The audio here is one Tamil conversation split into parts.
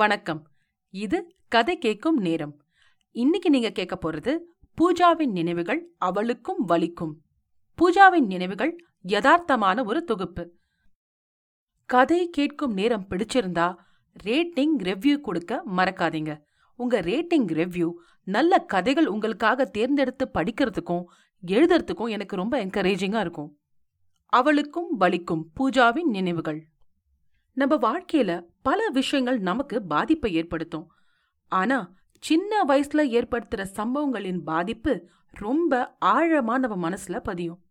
வணக்கம். இது கதை கேட்கும் நேரம். இன்னைக்கு நீங்க கேட்க போறது பூஜாவின் நினைவுகள் அவளுக்கும் வலிக்கும். பூஜாவின் நினைவுகள் யதார்த்தமான ஒரு தொகுப்பு. கதை கேட்கும் நேரம் பிடிச்சிருந்தா ரேட்டிங் ரெவ்யூ கொடுக்க மறக்காதீங்க. உங்க ரேட்டிங் ரெவ்யூ நல்ல கதைகள் உங்களுக்காக தேர்ந்தெடுத்து படிக்கிறதுக்கும் எழுதுறதுக்கும் எனக்கு ரொம்ப என்கரேஜிங்கா இருக்கும். அவளுக்கும் வலிக்கும் பூஜாவின் நினைவுகள். நம்ம வாழ்க்கையில பல விஷயங்கள் நமக்கு பாதிப்பை ஏற்படுத்தும். ஆனா சின்ன வயசுல ஏற்படுத்துற சம்பவங்களின் பாதிப்பு ரொம்ப ஆழமா நம்ம மனசுல பதியும்.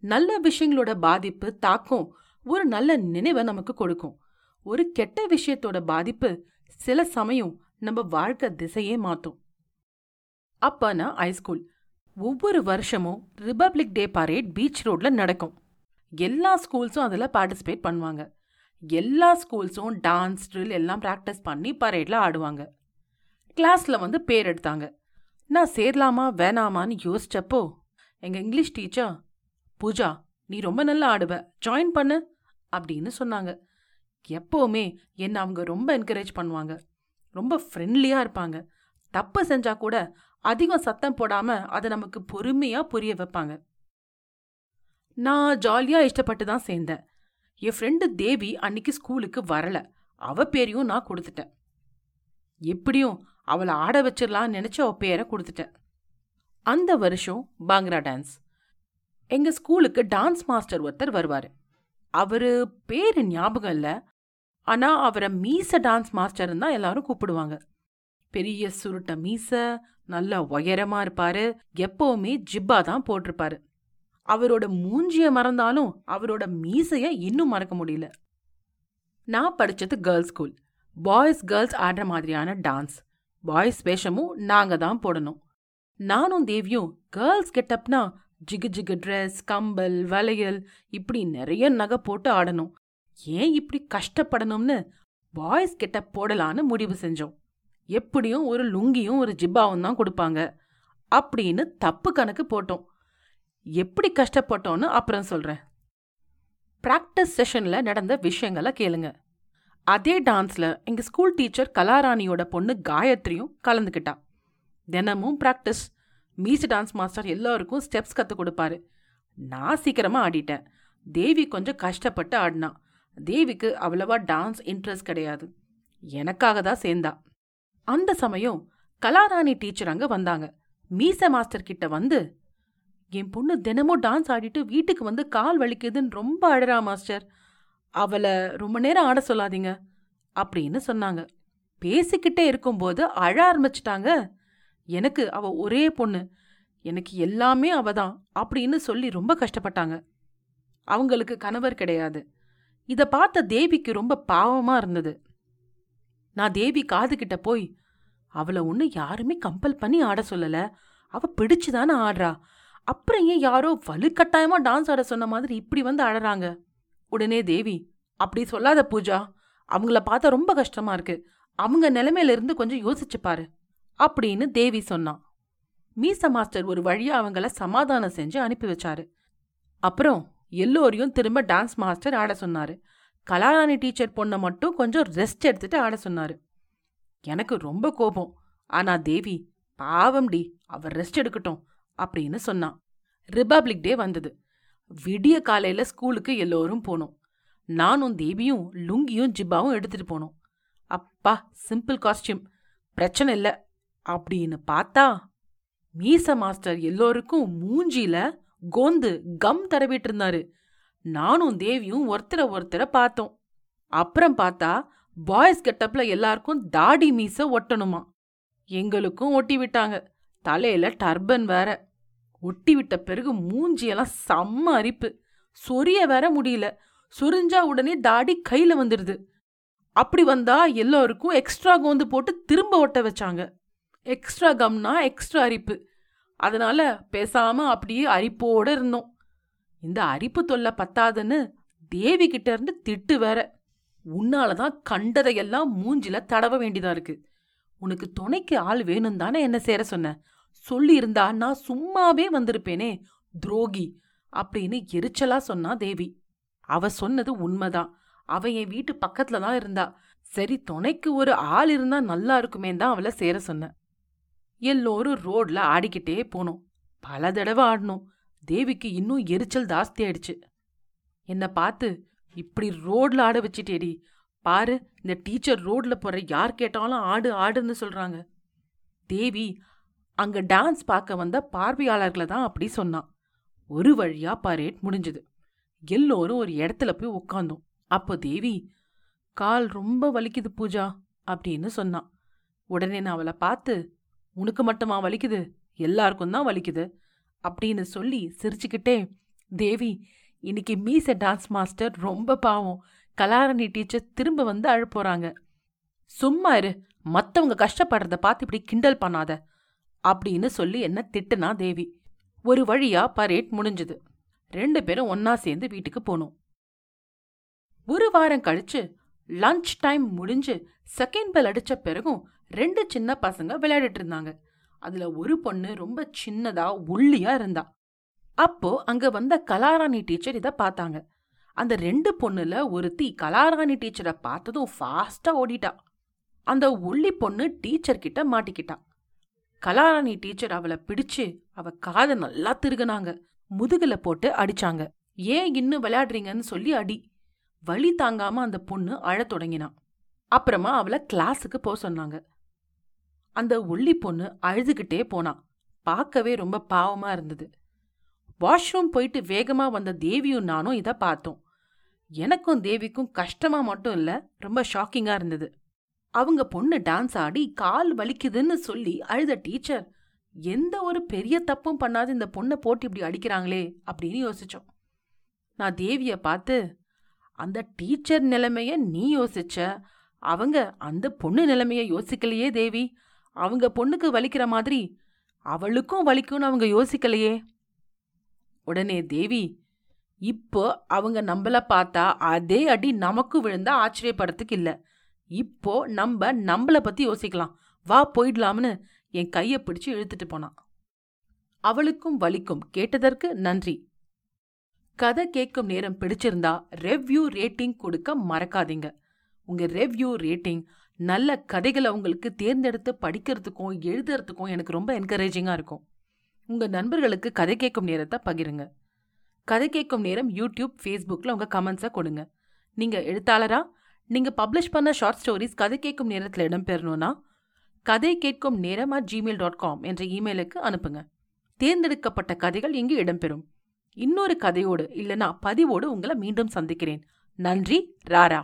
நல்ல விஷயங்களோட பாதிப்பு தாக்கம் ஒரு நல்ல நினைவை நமக்கு கொடுக்கும். ஒரு கெட்ட விஷயத்தோட பாதிப்பு சில சமயம் நம்ம வாழ்க்கை திசையே மாத்தும். அப்ப நான் ஹைஸ்கூல் ஒவ்வொரு வருஷமும் ரிபப்ளிக் டே பரேட் பீச் ரோட்ல நடக்கும். எல்லா ஸ்கூல்ஸும் அதில் பார்ட்டிசிபேட் பண்ணுவாங்க. எல்லா ஸ்கூல்ஸும் டான்ஸ் ட்ரில் எல்லாம் ப்ராக்டிஸ் பண்ணி பரேடில் ஆடுவாங்க. கிளாஸில் வந்து பேர் எடுத்தாங்க. நான் சேரலாமா வேணாமான்னு யோசிச்சப்போ எங்கள் இங்கிலீஷ் டீச்சர் பூஜா நீ ரொம்ப நல்லா ஆடுவ ஜாயின் பண்ணு அப்படின்னு சொன்னாங்க. எப்போவுமே என்னை அவங்க ரொம்ப என்கரேஜ் பண்ணுவாங்க. ரொம்ப ஃப்ரெண்ட்லியாக இருப்பாங்க. தப்பு செஞ்சா கூட அதிகம் சத்தம் போடாமல் அதை நமக்கு பொறுமையாக புரிய வைப்பாங்க. நான் ஜாலியாக இஷ்டப்பட்டு தான் சேர்ந்தேன். என் ஃப்ரெண்டு தேவி அன்னைக்கு ஸ்கூலுக்கு வரல. அவ பேரையும் நான் கொடுத்துட்டேன். எப்படியும் அவளை ஆட வச்சிடலாம்னு நினச்ச அவ பேரை கொடுத்துட்டேன். அந்த வருஷம் பாங்க்ரா டான்ஸ். எங்க ஸ்கூலுக்கு டான்ஸ் மாஸ்டர் ஒருத்தர் வருவாரு. அவரு பேரு ஞாபகம் இல்ல. ஆனா அவரை மீச டான்ஸ் மாஸ்டர்னு தான் எல்லாரும் கூப்பிடுவாங்க. பெரிய சுருட்ட மீச நல்ல உயரமா இருப்பாரு. எப்பவுமே ஜிப்பா தான் போட்டிருப்பாரு. அவரோட மூஞ்சிய மறந்தாலும் அவரோட மீசைய இன்னும் மறக்க முடியல. நான் படிச்சது கேர்ள்ஸ் ஸ்கூல் பாய்ஸ் கேர்ள்ஸ் ஆடுற மாதிரியான டான்ஸ் பாய்ஸ் வேஷமும் நாங்க தான் போடணும். நானும் தேவியும் கேர்ள்ஸ் கெட்டப்னா ஜிகு ஜிகு ட்ரெஸ் கம்பல் வளையல் இப்படி நிறைய நகை போட்டு ஆடணும். ஏன் இப்படி கஷ்டப்படணும்னு பாய்ஸ் கெட்டப் போடலான்னு முடிவு செஞ்சோம். எப்படியும் ஒரு லுங்கியும் ஒரு ஜிப்பாவும் தான் கொடுப்பாங்க. அப்படின்னு தப்பு கணக்கு போட்டோம். எப்படி கஷ்டப்பட்டோன்னு அப்புறம் சொல்கிறேன் ப்ராக்டிஸ் செஷனில் நடந்த விஷயங்களை கேளுங்க. அதே டான்ஸில் எங்கள் ஸ்கூல் டீச்சர் கலாராணியோட பொண்ணு காயத்ரியும் கலந்துக்கிட்டா. தினமும் ப்ராக்டிஸ் மீசு டான்ஸ் மாஸ்டர் எல்லாருக்கும் ஸ்டெப்ஸ் கற்றுக் கொடுப்பாரு. நான் சீக்கிரமாக ஆடிட்டேன். தேவி கொஞ்சம் கஷ்டப்பட்டு ஆடினா. தேவிக்கு அவ்வளவா டான்ஸ் இன்ட்ரெஸ்ட் கிடையாது. எனக்காக தான் சேர்ந்தா. அந்த சமயம் கலாராணி டீச்சர் அங்கே வந்தாங்க. மீச மாஸ்டர் கிட்ட வந்து என் பொண்ணு தினமும் டான்ஸ் ஆடிட்டு வீட்டுக்கு வந்து கால் வலிக்குதுன்னு ரொம்ப அழறா மாஸ்டர் அவளை ரொம்ப நேரம் ஆட சொல்லாதீங்க அப்படின்னு சொன்னாங்க. பேசிக்கிட்டே இருக்கும்போது அழ ஆரம்பிச்சிட்டாங்க. எனக்கு அவ ஒரே பொண்ணு. எனக்கு எல்லாமே அவ தான் அப்படின்னு சொல்லி ரொம்ப கஷ்டப்பட்டாங்க. அவங்களுக்கு கணவர் கிடையாது. இதை பார்த்த தேவிக்கு ரொம்ப பாவமாக இருந்தது. நான் தேவி காது கிட்ட போய் அவளை ஒன்று யாருமே கம்பல் பண்ணி ஆட சொல்லல. பிடிச்சு பிடிச்சுதானே ஆடுறா. அப்புறம் ஏன் யாரோ வலுக்கட்டாயமா டான்ஸ் ஆட சொன்ன மாதிரி இப்படி வந்து அழறாங்க? உடனே தேவி அப்படி சொல்லாத பூஜா அவங்கள பார்த்தா ரொம்ப கஷ்டமா இருக்கு. அவங்க நிலைமையிலிருந்து கொஞ்சம் யோசிச்சு பாரு அப்படின்னு தேவி சொன்னான் மீச மாஸ்டர் ஒரு வழியா அவங்கள சமாதானம் செஞ்சு அனுப்பி வச்சாரு. அப்புறம் எல்லோரையும் திரும்ப டான்ஸ் மாஸ்டர் ஆட சொன்னாரு. கலாராணி டீச்சர் பொண்ணை மட்டும் கொஞ்சம் ரெஸ்ட் எடுத்துட்டு ஆட சொன்னாரு. எனக்கு ரொம்ப கோபம். ஆனா தேவி பாவம்டி அவர் ரெஸ்ட் எடுக்கட்டும். அப்படின்னு சொன்னான். ரிபப்ளிக் டே வந்தது. விடிய காலையில ஸ்கூலுக்கு எல்லோரும் போனோம். நானும் தேவியும் லுங்கியும் ஜிப்பாவும் எடுத்துட்டு போனோம். அப்பா சிம்பிள் காஸ்டியூம் பிரச்சனை இல்லை. அப்படின்னு பார்த்தா மீச மாஸ்டர் எல்லோருக்கும் மூஞ்சில கோந்து கம் தடவிட்டு இருந்தாரு. நானும் தேவியும் ஒருத்தர ஒருத்தர பார்த்தோம். அப்புறம் பார்த்தா பாய்ஸ் கெட்டப்ல எல்லாருக்கும் தாடி மீச ஒட்டணுமா? எங்களுக்கும் ஒட்டி விட்டாங்க. தலையில டர்பன் வேற. ஒட்டி விட்ட பிறகு மூஞ்சியெல்லாம் செம்ம அரிப்பு. சொரிய வேற முடியல. சொரிஞ்சா உடனே தாடி கையில வந்துடுது அப்படி வந்தா எல்லோருக்கும் எக்ஸ்ட்ரா கோந்து போட்டு திரும்ப ஒட்ட வச்சாங்க. எக்ஸ்ட்ரா கம்னா எக்ஸ்ட்ரா அரிப்பு. அதனால பேசாம அப்படியே அரிப்போட இருந்தோம். இந்த அரிப்பு தொல்லை பத்தாதுன்னு தேவி கிட்ட இருந்து திட்டு வேற. உன்னாலதான் கண்டதையெல்லாம் மூஞ்சில தடவ வேண்டியதா இருக்கு. உனக்கு துணைக்கு ஆள் வேணும் தானே என்ன சேர சொன்ன? சொல்லியிருந்தா நான் சும்மாவே வந்திருப்பேனே துரோகி அப்படின்னு எரிச்சலா சொன்னா தேவி. அவ சொன்னது உண்மைதான். அவ என் வீட்டு பக்கத்துல தான் இருந்தா. சரி துணைக்கு ஒரு ஆள் இருந்தா நல்லா இருக்குமே தான் அவளை சேர சொன்னேன் எல்லோரும் ரோட்ல ஆடிக்கிட்டே போனோம். பல தடவை ஆடணும் தேவிக்கு இன்னும் எரிச்சல் ஜாஸ்தி ஆயிடுச்சு. என்ன பார்த்து இப்படி ரோட்ல ஆட வச்சுட்டேடி. பாரு இந்த டீச்சர் ரோட்ல போற யார் கேட்டாலும் ஆடு ஆடுன்னு சொல்றாங்க. தேவி அங்க டான்ஸ் பார்க்க வந்த பார்வையாளர்களை தான் அப்படி சொன்னான். ஒரு வழியா பரேட் முடிஞ்சது. எல்லோரும் ஒரு இடத்துல போய் உட்காந்தோம் அப்போ தேவி கால் ரொம்ப வலிக்குது பூஜா அப்படின்னு சொன்னான். உடனே நான் அவளை பார்த்து உனக்கு மட்டுமா வலிக்குது? எல்லாருக்கும் தான் வலிக்குது அப்படின்னு சொல்லி சிரிச்சுக்கிட்டே தேவி இன்னைக்கு மீச டான்ஸ் மாஸ்டர் ரொம்ப பாவம். கலாரணி டீச்சர் திரும்ப வந்து அழப்போறாங்க. சும்மா இரு. மத்தவங்க கஷ்டப்படுறத பார்த்து இப்படி கிண்டல் பண்ணாத. அப்படின்னு சொல்லி என்ன திட்டுனா தேவி. ஒரு வழியா பரேட் முடிஞ்சது. ரெண்டு பேரும் ஒன்னா சேர்ந்து வீட்டுக்கு போனோம். ஒரு வாரம் கழிச்சு லஞ்ச் டைம் முடிஞ்சு செகண்ட் பெல் அடிச்ச பிறகும் ரெண்டு சின்ன பசங்க விளையாடிட்டு இருந்தாங்க. அதுல ஒரு பொண்ணு ரொம்ப சின்னதா ஒல்லியா இருந்தா. அப்போ அங்க வந்த கலாராணி டீச்சர் இத பார்த்தாங்க. அந்த ரெண்டு பொண்ணுல ஒருத்தி கலாராணி டீச்சரை பார்த்ததும் ஃபாஸ்டா ஓடிட்டா. அந்த ஒல்லி பொண்ணு டீச்சர் கிட்ட மாட்டிக்கிட்டா. கலாராணி டீச்சர் அவளை பிடிச்சு அவ காதை நல்லா திருகுனாங்க. முதுகுல போட்டு அடிச்சாங்க. ஏன் இன்னும் விளையாடுறீங்கன்னு சொல்லி அடி. வழி தாங்காம அந்த பொண்ணு அழத் தொடங்கினான் அப்புறமா அவளை கிளாஸுக்கு போக சொன்னாங்க. அந்த ஒல்லி பொண்ணு அழுதுகிட்டே போனான் பார்க்கவே ரொம்ப பாவமா இருந்தது. வாஷ்ரூம் போயிட்டு வேகமா வந்த தேவியும் நானும் இதை பார்த்தோம். எனக்கும் தேவிக்கும் கஷ்டமா மட்டும் இல்ல ரொம்ப ஷாக்கிங்கா இருந்தது. அவங்க பொண்ணு டான்ஸ் ஆடி கால் வலிக்குதுன்னு சொல்லி அழுத டீச்சர் எந்த ஒரு பெரிய தப்பும் பண்ணாத இந்த பொண்ணை போட்டு இப்படி அடிக்கிறாங்களே? அப்படின்னு யோசிச்சோம். நான் தேவியை பார்த்து அந்த டீச்சர் நிலைமைய நீ யோசிச்ச? அவங்க அந்த பொண்ணு நிலைமைய யோசிக்கலையே தேவி. அவங்க பொண்ணுக்கு வலிக்கிற மாதிரி அவளுக்கும் வலிக்கும்னு அவங்க யோசிக்கலையே. உடனே தேவி இப்போ அவங்க நம்மள பார்த்தா அதே அடி நமக்கு விழுந்தா ஆச்சரியப்படுறதுக்கு இல்லை. இப்போ நம்ம நம்மளை பத்தி யோசிக்கலாம். வா போயிடலாம்னு என் கையை பிடிச்சு இழுத்துட்டு போனான். அவளுக்கும் வலிக்கும். கேட்டதற்கு நன்றி. கதை கேட்கும் நேரம் பிடிச்சிருந்தா ரெவ்யூ ரேட்டிங் கொடுக்க மறக்காதீங்க. உங்க ரெவ்யூ ரேட்டிங் நல்ல கதைகளை உங்களுக்கு தேர்ந்தெடுத்து படிக்கிறதுக்கும் எழுதுறதுக்கும் எனக்கு ரொம்ப என்கரேஜிங்கா இருக்கும். உங்க நண்பர்களுக்கு கதை கேட்கும் நேரத்தை பகிருங்க. கதை கேட்கும் நேரம் யூடியூப் ஃபேஸ்புக்கில் உங்கள் கமெண்ட்ஸை கொடுங்க. நீங்கள் எழுத்தாளராக நீங்கள் பப்ளிஷ் பண்ண ஷார்ட் ஸ்டோரிஸ் கதை கேட்கும் நேரத்தில் இடம்பெறணும்னா கதை கேட்கும் நேரம் அட் ஜிமெயில் டாட் காம் என்ற இமெயிலுக்கு அனுப்புங்க. தேர்ந்தெடுக்கப்பட்ட கதைகள் இங்கு இடம்பெறும். இன்னொரு கதையோடு இல்லைனா பதிவோடு உங்களை மீண்டும் சந்திக்கிறேன். நன்றி ராரா!